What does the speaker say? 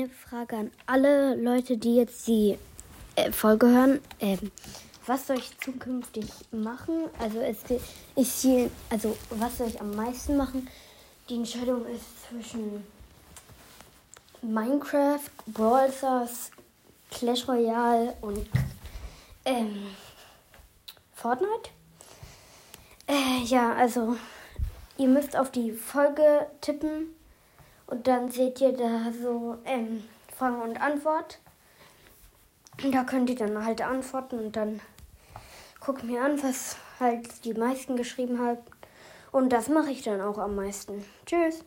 eine Frage an alle Leute, die jetzt die äh, Folge hören. Ähm, was soll ich zukünftig machen? Also es ist hier, also was soll ich am meisten machen? Die Entscheidung ist zwischen Minecraft, Brawl Stars, Clash Royale und ähm, Fortnite. Äh, ja, also ihr müsst auf die Folge tippen und dann seht ihr da so ähm, Frage und Antwort. Da könnt ihr dann halt antworten und dann guckt mir an, was halt die meisten geschrieben haben. Und das mache ich dann auch am meisten. Tschüss.